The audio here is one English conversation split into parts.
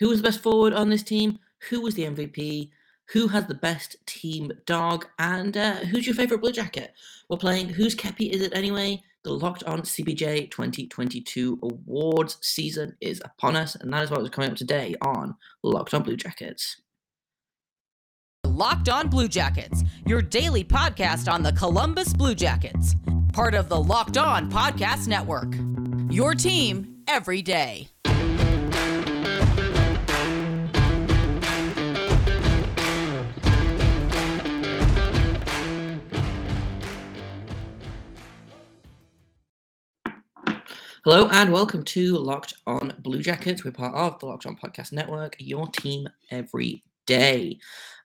who was the best forward on this team, who was the MVP, who has the best team dog, and uh, who's your favorite Blue Jacket. We're playing Whose Kepi Is It Anyway? The Locked On CBJ 2022 awards season is upon us, and that is what is coming up today on Locked On Blue Jackets. Locked On Blue Jackets, your daily podcast on the Columbus Blue Jackets, part of the Locked On Podcast Network. Your team every day. Hello and welcome to Locked On Blue Jackets. We're part of the Locked On Podcast Network, your team every day.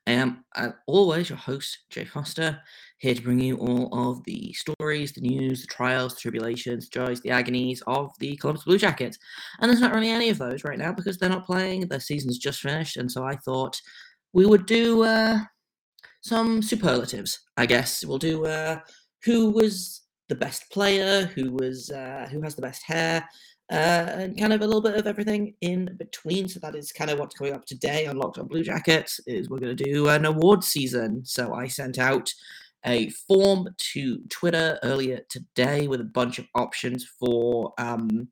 I am, as always, your host, Jay Foster, here to bring you all of the stories, the news, the trials, the tribulations, the joys, the agonies of the Columbus Blue Jackets. And there's not really any of those right now because they're not playing. Their season's just finished. And so I thought we would do uh, some superlatives, I guess. We'll do uh, who was the best player, who was uh, who has the best hair, uh, and kind of a little bit of everything in between. So that is kind of what's coming up today on Locked On Blue Jackets. Is we're going to do an award season. So I sent out a form to Twitter earlier today with a bunch of options for um,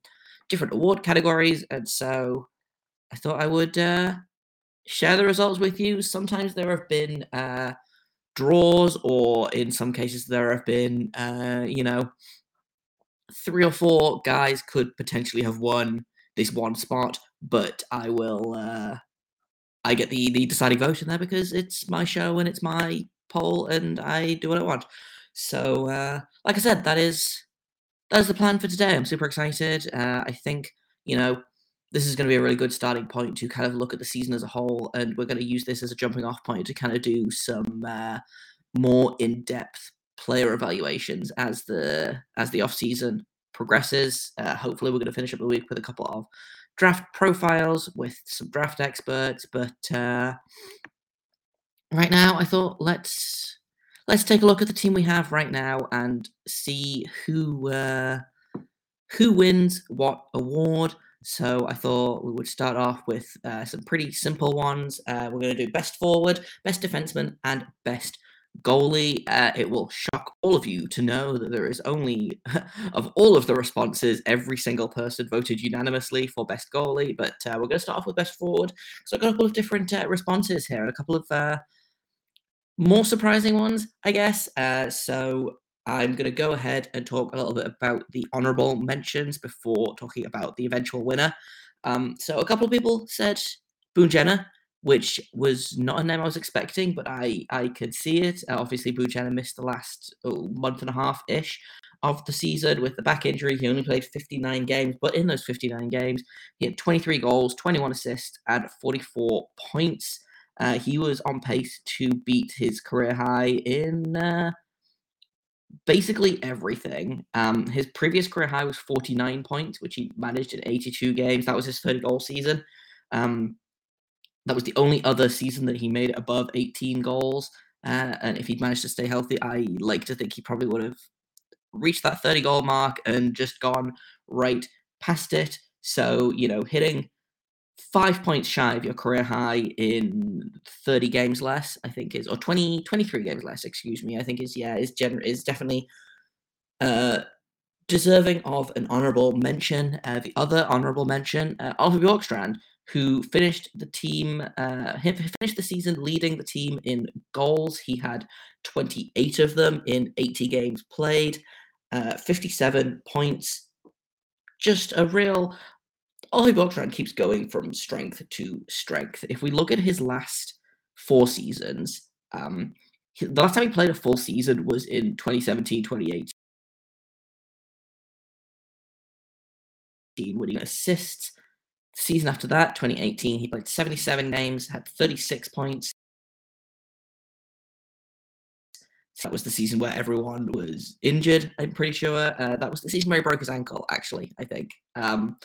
different award categories, and so I thought I would uh, share the results with you. Sometimes there have been uh, draws, or in some cases, there have been, uh, you know, three or four guys could potentially have won this one spot, but I will. Uh, I get the the deciding vote in there because it's my show and it's my poll, and I do what I want. So, uh, like I said, that is that is the plan for today. I'm super excited. Uh, I think you know this is going to be a really good starting point to kind of look at the season as a whole, and we're going to use this as a jumping off point to kind of do some uh, more in depth player evaluations as the as the off season progresses. Uh, hopefully, we're going to finish up the week with a couple of draft profiles with some draft experts. But uh, right now, I thought let's let's take a look at the team we have right now and see who uh, who wins what award. So I thought we would start off with uh, some pretty simple ones. Uh, we're going to do best forward, best defenseman, and best goalie. Uh, it will shock all of you to know that there is only, of all of the responses, every single person voted unanimously for best goalie. But uh, we're going to start off with best forward. So I've got a couple of different uh, responses here, and a couple of uh, more surprising ones, I guess. So I'm going to go ahead and talk a little bit about the honorable mentions before talking about the eventual winner. Um, so a couple of people said Boone Jenner, which was not a name I was expecting, but I I could see it. Uh, obviously, Boone Jenner missed the last oh, month and a half ish of the season with the back injury. He only played 59 games, but in those 59 games, he had 23 goals, 21 assists, and 44 points. Uh, he was on pace to beat his career high in. Uh, basically everything. Um, his previous career high was 49 points, which he managed in 82 games. That was his third goal season. Um, that was the only other season that he made above 18 goals. Uh, and if he'd managed to stay healthy, I like to think he probably would have reached that 30 goal mark and just gone right past it. So, you know, hitting five points shy of your career high in 30 games less, I think is, or 20, 23 games less, excuse me, I think is, yeah, is, gener- is definitely uh, deserving of an honourable mention. Uh, the other honourable mention, uh, Oliver Bjorkstrand, who finished the team, uh, he finished the season leading the team in goals. He had 28 of them in 80 games played, uh, 57 points. Just a real Ollie Bjorkstrand keeps going from strength to strength. If we look at his last four seasons, um, the last time he played a full season was in 2017 2018. Winning assists. The season after that, 2018, he played 77 games, had 36 points. that was the season where everyone was injured, I'm pretty sure. Uh, that was the season where he broke his ankle, actually, I think. Um,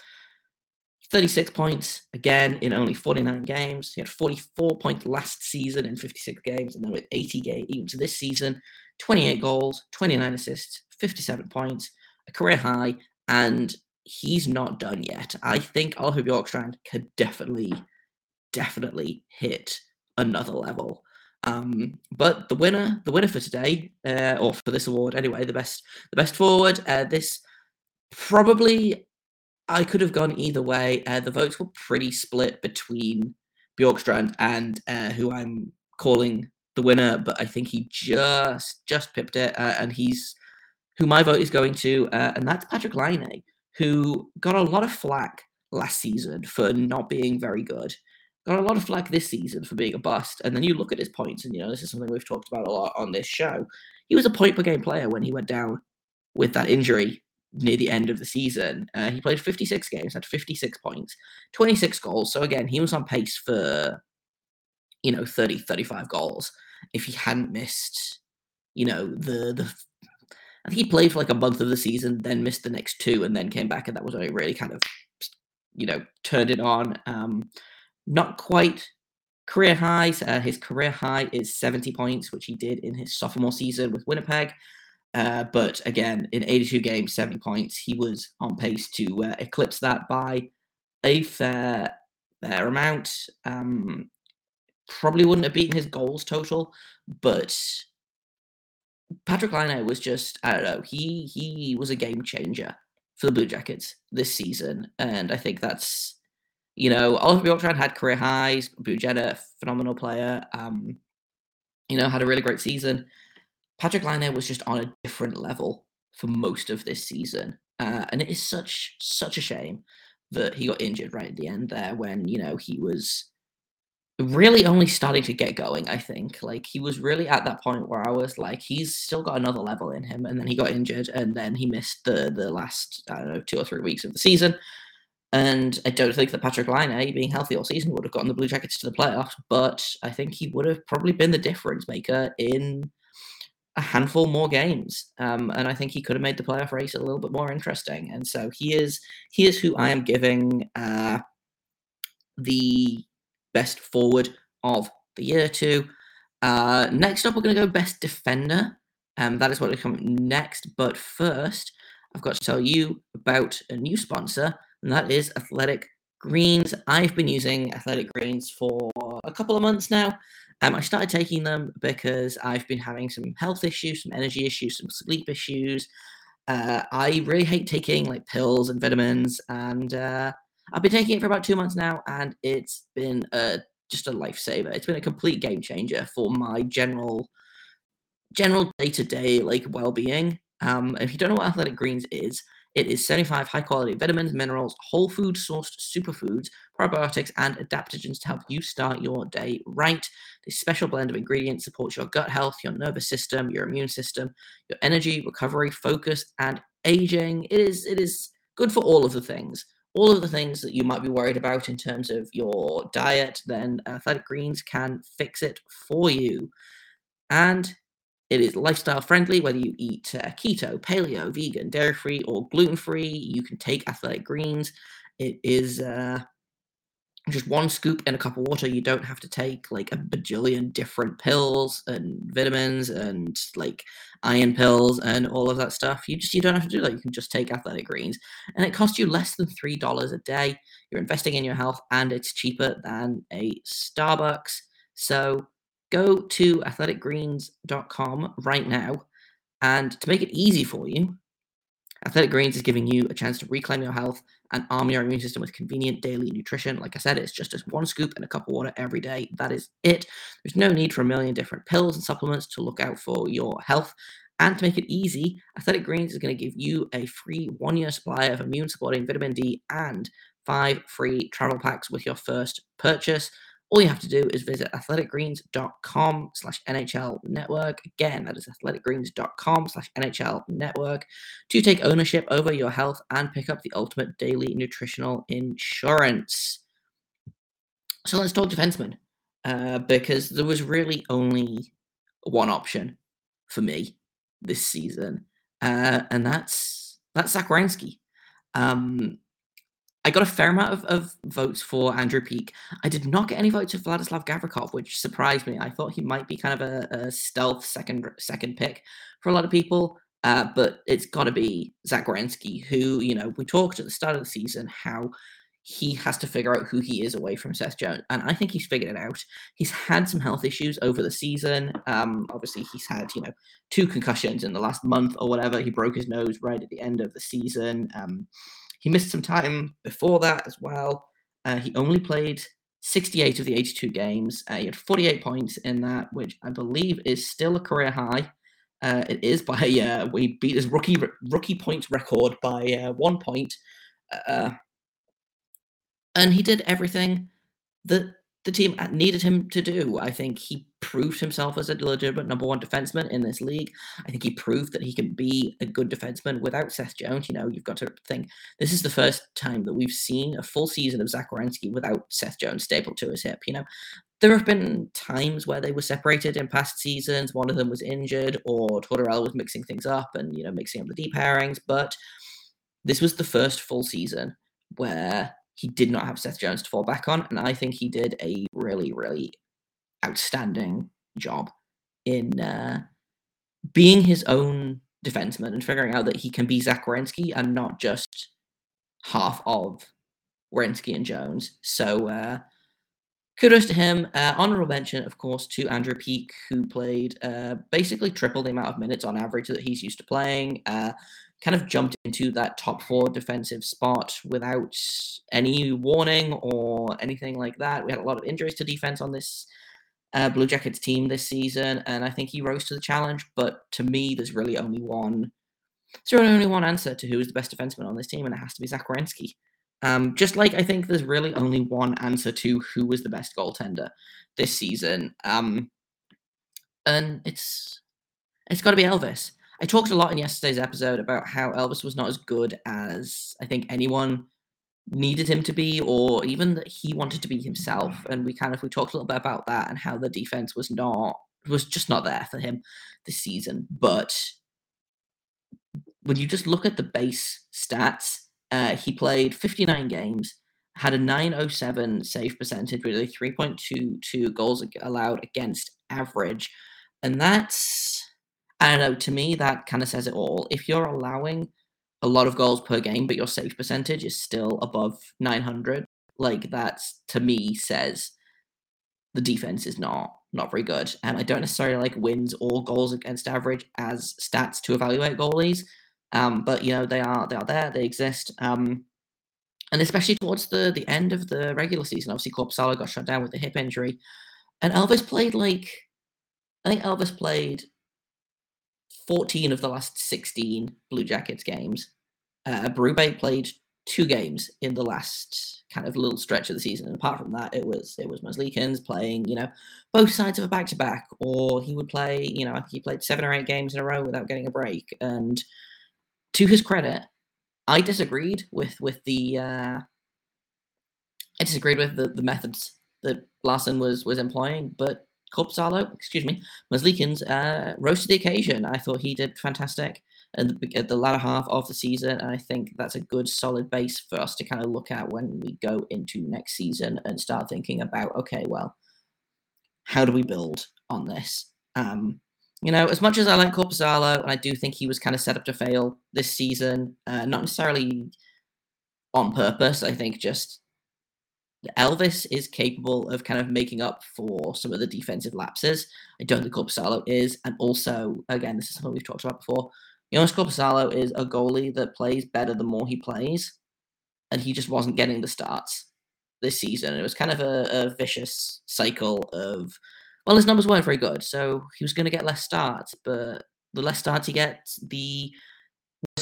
36 points again in only 49 games. He had 44 points last season in 56 games, and then with 80 games even to this season, 28 goals, 29 assists, 57 points, a career high, and he's not done yet. I think Oliver Bjorkstrand could definitely definitely hit another level. Um, but the winner, the winner for today, uh, or for this award anyway, the best, the best forward. Uh, this probably I could have gone either way. Uh, the votes were pretty split between Bjorkstrand and uh, who I'm calling the winner, but I think he just just pipped it, uh, and he's who my vote is going to, uh, and that's Patrik Laine, who got a lot of flack last season for not being very good got a lot of flack this season for being a bust. And then you look at his points, and you know, this is something we've talked about a lot on this show. He was a point per game player when he went down with that injury near the end of the season. Uh, he played 56 games, had 56 points, 26 goals. So again, he was on pace for, you know, 30, 35 goals if he hadn't missed, you know, the, the, I think he played for like a month of the season, then missed the next two, and then came back, and that was when he really kind of, you know, turned it on. Um, not quite career highs. Uh, his career high is 70 points, which he did in his sophomore season with Winnipeg. Uh, but again, in 82 games, seven points, he was on pace to uh, eclipse that by a fair, fair amount. Um, probably wouldn't have beaten his goals total, but Patrik Laine was just, I don't know, he he was a game changer for the Blue Jackets this season. And I think that's you know, Oliver Bjorkstrand had career highs. Bujetta, phenomenal player. Um, you know, had a really great season. Patrik Laine was just on a different level for most of this season, uh, and it is such such a shame that he got injured right at the end there when you know he was really only starting to get going i think. Like he was really at that point where i was like he's still got another level in him and then he got injured and then he missed the the last i don't know two or three weeks of the season. And I don't think that Patrik Laine, being healthy all season, would have gotten the Blue Jackets to the playoffs, but I think he would have probably been the difference maker in a handful more games. Um, and I think he could have made the playoff race a little bit more interesting. And so he is he is who I am giving uh, the best forward of the year to. Uh, next up, we're going to go best defender. Um, that is what will come next. But first, I've got to tell you about a new sponsor and that is Athletic Greens. I've been using Athletic Greens for a couple of months now. Um, I started taking them because I've been having some health issues, some energy issues, some sleep issues. Uh, I really hate taking like pills and vitamins, and uh, I've been taking it for about two months now, and it's been a, just a lifesaver. It's been a complete game changer for my general general day to day like well being. Um, if you don't know what Athletic Greens is, it is 75 high quality vitamins, minerals, whole food sourced superfoods, probiotics, and adaptogens to help you start your day right. This special blend of ingredients supports your gut health, your nervous system, your immune system, your energy, recovery, focus, and aging. It is it is good for all of the things. All of the things that you might be worried about in terms of your diet, then Athletic Greens can fix it for you. And it is lifestyle friendly, whether you eat uh, keto, paleo, vegan, dairy free, or gluten free. You can take athletic greens. It is uh, just one scoop in a cup of water. You don't have to take like a bajillion different pills and vitamins and like iron pills and all of that stuff. You just you don't have to do that. You can just take athletic greens, and it costs you less than three dollars a day. You're investing in your health, and it's cheaper than a Starbucks. So go to athleticgreens.com right now. And to make it easy for you, Athletic Greens is giving you a chance to reclaim your health and arm your immune system with convenient daily nutrition. Like I said, it's just one scoop and a cup of water every day. That is it. There's no need for a million different pills and supplements to look out for your health. And to make it easy, Athletic Greens is going to give you a free one year supply of immune supporting vitamin D and five free travel packs with your first purchase all you have to do is visit athleticgreens.com slash NHL network. Again, that is athleticgreens.com slash NHL network to take ownership over your health and pick up the ultimate daily nutritional insurance. So let's talk defenseman uh, because there was really only one option for me this season, uh, and that's that's Zach Werenski. Um, I got a fair amount of, of votes for Andrew Peeke. I did not get any votes for Vladislav Gavrikov, which surprised me. I thought he might be kind of a, a stealth second second pick for a lot of people. Uh, but it's got to be Zach Werenski, who, you know, we talked at the start of the season how he has to figure out who he is away from Seth Jones. And I think he's figured it out. He's had some health issues over the season. Um, obviously, he's had, you know, two concussions in the last month or whatever. He broke his nose right at the end of the season. Um, he missed some time before that as well. Uh, he only played 68 of the 82 games. Uh, he had 48 points in that, which I believe is still a career high. Uh, it is by uh, we beat his rookie rookie points record by uh, one point, uh, and he did everything that the team needed him to do. I think he proved himself as a legitimate number one defenseman in this league. I think he proved that he can be a good defenseman without Seth Jones. You know, you've got to think this is the first time that we've seen a full season of Zach Werenski without Seth Jones stapled to his hip. You know, there have been times where they were separated in past seasons. One of them was injured, or Tortorella was mixing things up and you know mixing up the deep pairings. But this was the first full season where he did not have Seth Jones to fall back on, and I think he did a really, really outstanding job in uh, being his own defenseman and figuring out that he can be Zach Werenski and not just half of Werenski and Jones. So uh, kudos to him. Uh, honorable mention, of course, to Andrew Peeke, who played uh, basically triple the amount of minutes on average that he's used to playing. Uh, kind of jumped into that top four defensive spot without any warning or anything like that. We had a lot of injuries to defense on this uh, Blue Jackets team this season, and I think he rose to the challenge. But to me, there's really only one. There's really only one answer to who is the best defenseman on this team, and it has to be Zach. Um, just like I think there's really only one answer to who was the best goaltender this season, um, and it's it's got to be Elvis. I talked a lot in yesterday's episode about how Elvis was not as good as I think anyone needed him to be, or even that he wanted to be himself. And we kind of we talked a little bit about that and how the defense was not was just not there for him this season. But when you just look at the base stats, uh, he played 59 games, had a 907 save percentage with a 3.22 goals allowed against average. And that's I don't know. To me, that kind of says it all. If you're allowing a lot of goals per game, but your save percentage is still above 900, like that's to me says the defense is not not very good. And I don't necessarily like wins or goals against average as stats to evaluate goalies. Um, but you know they are they are there, they exist. Um, and especially towards the the end of the regular season, obviously Korpisalo got shut down with a hip injury, and Elvis played like I think Elvis played 14 of the last 16 Blue Jackets games. Uh, played two games in the last kind of little stretch of the season. And apart from that, it was it was Merzlikins playing, you know, both sides of a back to back, or he would play, you know, he played seven or eight games in a row without getting a break. And to his credit, I disagreed with with the uh, I disagreed with the, the methods that Larsen was was employing, but Korpisalo, excuse me, Merzlikins uh, rose to the occasion. I thought he did fantastic at the, at the latter half of the season, and I think that's a good solid base for us to kind of look at when we go into next season and start thinking about okay, well, how do we build on this? Um, you know, as much as I like Korpisalo, and I do think he was kind of set up to fail this season, uh, not necessarily on purpose. I think just Elvis is capable of kind of making up for some of the defensive lapses. I don't think Korpisalo is. And also, again, this is something we've talked about before. Jonas Korpisalo is a goalie that plays better the more he plays. And he just wasn't getting the starts this season. It was kind of a, a vicious cycle of, well, his numbers weren't very good. So he was going to get less starts. But the less starts he gets, the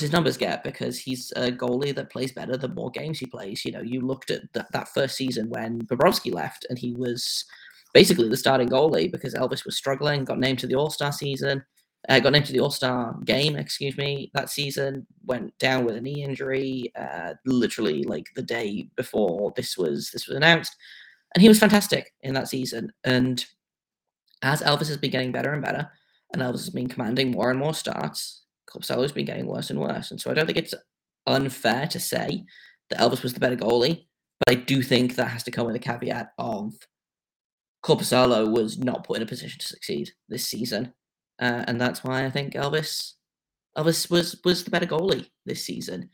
his numbers get because he's a goalie that plays better the more games he plays. You know, you looked at th- that first season when Bobrovsky left and he was basically the starting goalie because Elvis was struggling, got named to the All Star season, uh, got named to the All Star game, excuse me, that season, went down with a knee injury, uh, literally like the day before this was this was announced, and he was fantastic in that season. And as Elvis has been getting better and better, and Elvis has been commanding more and more starts, Korpisalo's been getting worse and worse. And so I don't think it's unfair to say that Elvis was the better goalie, but I do think that has to come with a caveat of Korpisalo was not put in a position to succeed this season. Uh, and that's why I think Elvis Elvis was was the better goalie this season.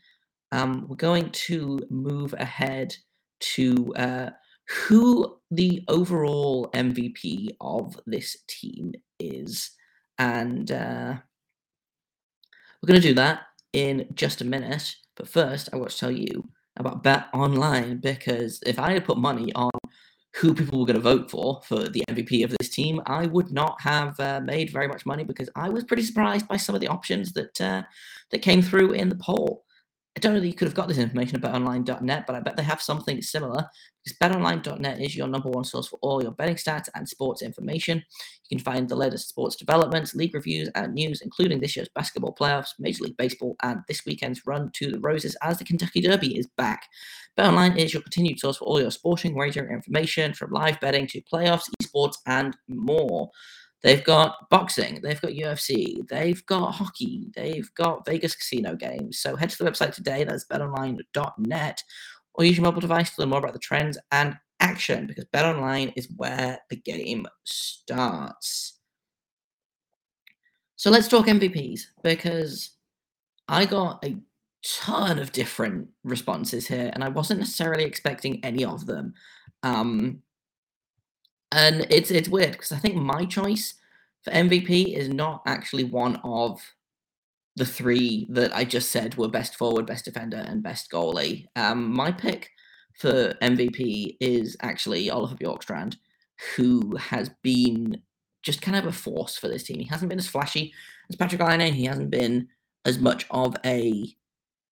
Um, we're going to move ahead to uh, who the overall MVP of this team is. And uh, we're going to do that in just a minute. But first, I want to tell you about Bet Online because if I had put money on who people were going to vote for for the MVP of this team, I would not have uh, made very much money because I was pretty surprised by some of the options that uh, that came through in the poll. I don't know that you could have got this information at betonline.net, but I bet they have something similar because betonline.net is your number one source for all your betting stats and sports information. You can find the latest sports developments, league reviews, and news, including this year's basketball playoffs, Major League Baseball, and this weekend's run to the Roses as the Kentucky Derby is back. BetOnline is your continued source for all your sporting wagering information from live betting to playoffs, esports, and more. They've got boxing, they've got UFC, they've got hockey, they've got Vegas casino games. So head to the website today, that's betonline.net, or use your mobile device to learn more about the trends and action because betonline is where the game starts. So let's talk MVPs because I got a ton of different responses here and I wasn't necessarily expecting any of them. Um, and it's it's weird because I think my choice for MVP is not actually one of the three that I just said were best forward, best defender, and best goalie. Um, my pick for MVP is actually Oliver Bjorkstrand, who has been just kind of a force for this team. He hasn't been as flashy as Patrik Laine. He hasn't been as much of a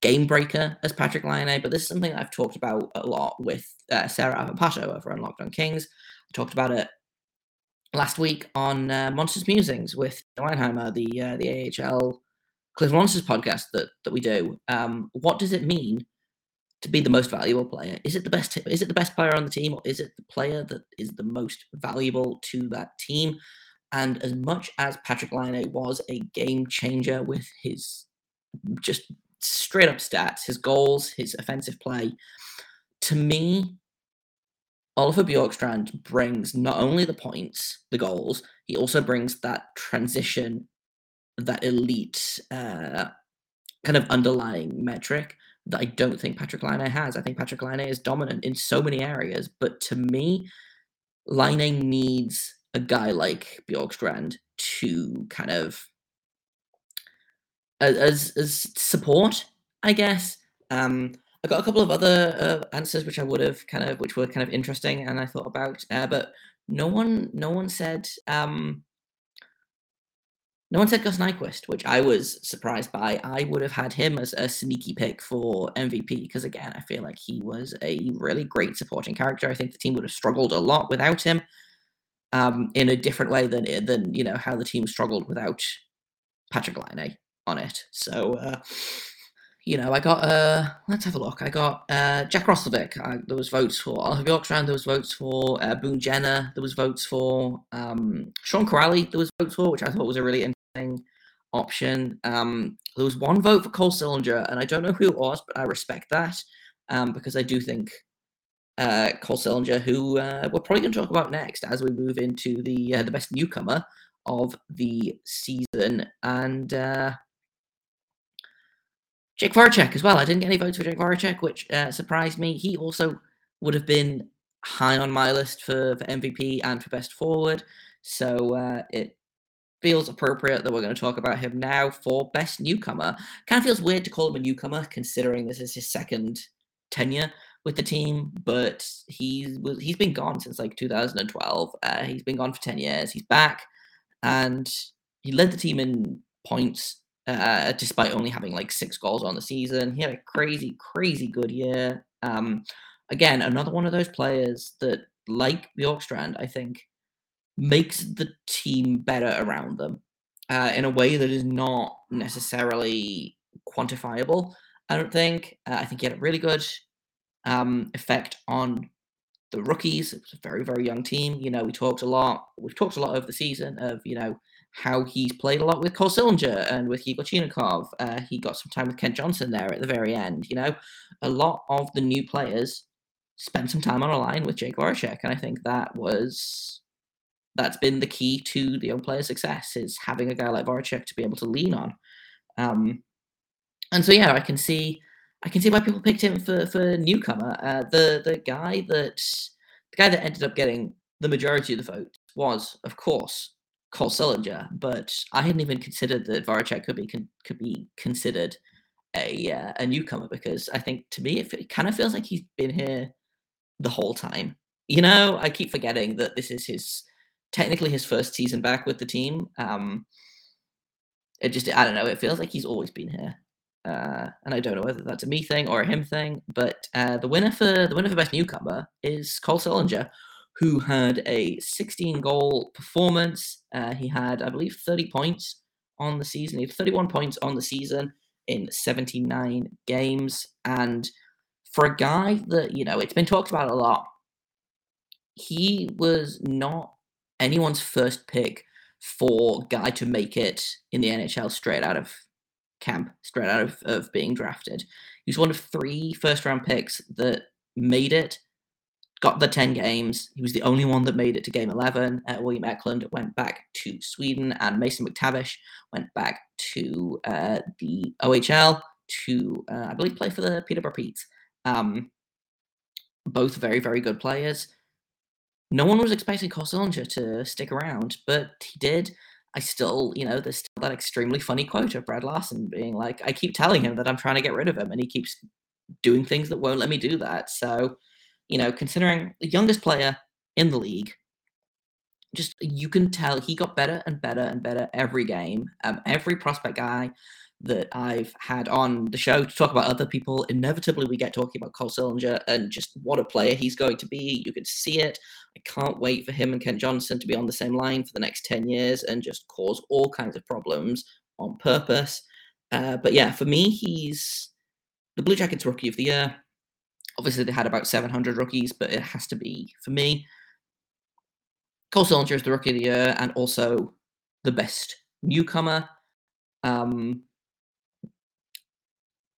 game breaker as Patrik Laine, but this is something I've talked about a lot with uh, Sarah Avapato over on Locked On Kings talked about it last week on uh, Monsters Musings with Weinheimer, the uh, the AHL Cliff Monsters podcast that that we do. Um, what does it mean to be the most valuable player? Is it the best? Is it the best player on the team, or is it the player that is the most valuable to that team? And as much as Patrik Laine was a game changer with his just straight up stats, his goals, his offensive play, to me, Oliver Bjorkstrand brings not only the points, the goals, he also brings that transition, that elite uh, kind of underlying metric that I don't think Patrik Laine has. I think Patrik Laine is dominant in so many areas, but to me, Laine needs a guy like Bjorkstrand to kind of as as support, I guess. Um, I got a couple of other uh, answers which I would have kind of, which were kind of interesting, and I thought about, uh, but no one, no one said, um, no one said Gus Nyquist, which I was surprised by. I would have had him as a sneaky pick for MVP because, again, I feel like he was a really great supporting character. I think the team would have struggled a lot without him, um, in a different way than than you know how the team struggled without Patrik Laine on it. So. Uh, you know, I got uh let's have a look. I got uh Jack Roslovic. I, there was votes for Oliver Bjorkstrand. There was votes for uh, Boone Jenner. There was votes for um Sean Kuraly. There was votes for, which I thought was a really interesting option. Um, there was one vote for Cole Sillinger, and I don't know who it was, but I respect that um because I do think uh Cole Sillinger, who uh, we're probably going to talk about next as we move into the uh, the best newcomer of the season, and uh Jake Voracek as well. I didn't get any votes for Jake Voracek, which uh, surprised me. He also would have been high on my list for, for MVP and for best forward. So uh, it feels appropriate that we're going to talk about him now for best newcomer. Kind of feels weird to call him a newcomer considering this is his second tenure with the team, but he's he's been gone since like 2012. Uh, he's been gone for 10 years. He's back, and he led the team in points uh, despite only having like six goals on the season. He had a crazy, crazy good year. Um, again, another one of those players that, like Bjorkstrand, I think, makes the team better around them uh, in a way that is not necessarily quantifiable. I don't think. Uh, I think he had a really good um, effect on the rookies. It was a very, very young team. You know, we talked a lot. We've talked a lot over the season of you know how he's played a lot with Cole Sillinger and with Yegor Chinakhov. Uh, he got some time with Kent Johnson there at the very end. You know, a lot of the new players spent some time on a line with Jake Voracek, and I think that was that's been the key to the young player's success is having a guy like Voracek to be able to lean on. Um, and so yeah, I can see I can see why people picked him for for newcomer. Uh, the the guy that the guy that ended up getting the majority of the vote was, of course, Cole Sillinger. But I hadn't even considered that Voracek could be con- could be considered a uh, a newcomer because I think to me it, it kind of feels like he's been here the whole time. You know, I keep forgetting that this is his technically his first season back with the team. Um, it just I don't know. It feels like he's always been here, uh, and I don't know whether that's a me thing or a him thing. But uh, the winner for the winner for best newcomer is Cole Sillinger, who had a 16 goal performance. Uh, he had, I believe, 30 points on the season. He had 31 points on the season in 79 games, and for a guy that you know it's been talked about a lot, he was not anyone's first pick for guy to make it in the NHL straight out of camp, straight out of, of being drafted. He was one of three first round picks that made it, got the 10 games. He was the only one that made it to game 11. Uh, William Eklund went back to Sweden, and Mason McTavish went back to uh, the OHL to, uh, I believe, play for the Peterborough Petes. Um, both very, very good players no one was expecting Cole to stick around, but he did. I still, you know, there's still that extremely funny quote of Brad Larsen being like, I keep telling him that I'm trying to get rid of him, and he keeps doing things that won't let me do that. So, you know, considering the youngest player in the league, just you can tell he got better and better and better every game. Um, every prospect guy that I've had on the show to talk about other people, inevitably we get talking about Cole Sillinger and just what a player he's going to be. You can see it. I can't wait for him and Kent Johnson to be on the same line for the next 10 years and just cause all kinds of problems on purpose. Uh, but yeah, for me, he's the Blue Jackets Rookie of the Year. Obviously, they had about 700 rookies, but it has to be, for me, Cole Sillinger is the Rookie of the Year and also the best newcomer. Um,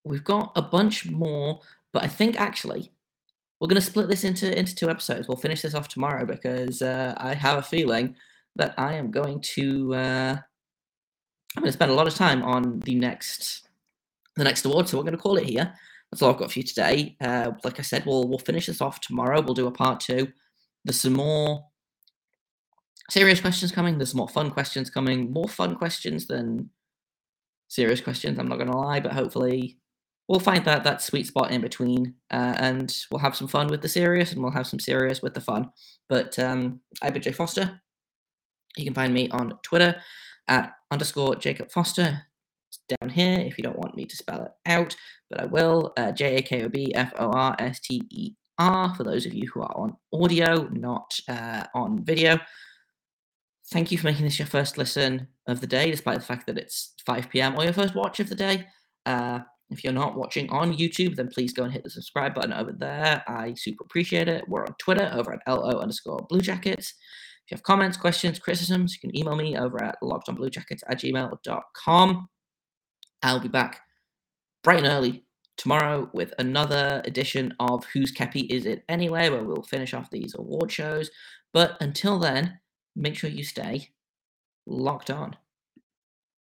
we've got a bunch more, but I think actually we're going to split this into into two episodes. We'll finish this off tomorrow because uh, I have a feeling that I am going to uh, I'm going to spend a lot of time on the next the next award. So we're going to call it here. That's all I've got for you today. Uh, like I said, we'll we'll finish this off tomorrow. We'll do a part two. There's some more serious questions coming. There's more fun questions coming. More fun questions than serious questions. I'm not going to lie, but hopefully we'll find that that sweet spot in between, uh, and we'll have some fun with the serious, and we'll have some serious with the fun. But um, I've been Jay Foster. You can find me on Twitter at underscore Jakob Forster. Down here if you don't want me to spell it out, but I will. Uh, J A K O B F O R S T E R for those of you who are on audio, not uh, on video. Thank you for making this your first listen of the day, despite the fact that it's 5 p.m. or your first watch of the day. Uh, if you're not watching on YouTube, then please go and hit the subscribe button over there. I super appreciate it. We're on Twitter over at LO underscore Blue Jackets. If you have comments, questions, criticisms, you can email me over at lockedonbluejackets at gmail.com. I'll be back bright and early tomorrow with another edition of Whose Kepi Is It Anyway, where we'll finish off these award shows. But until then, make sure you stay locked on.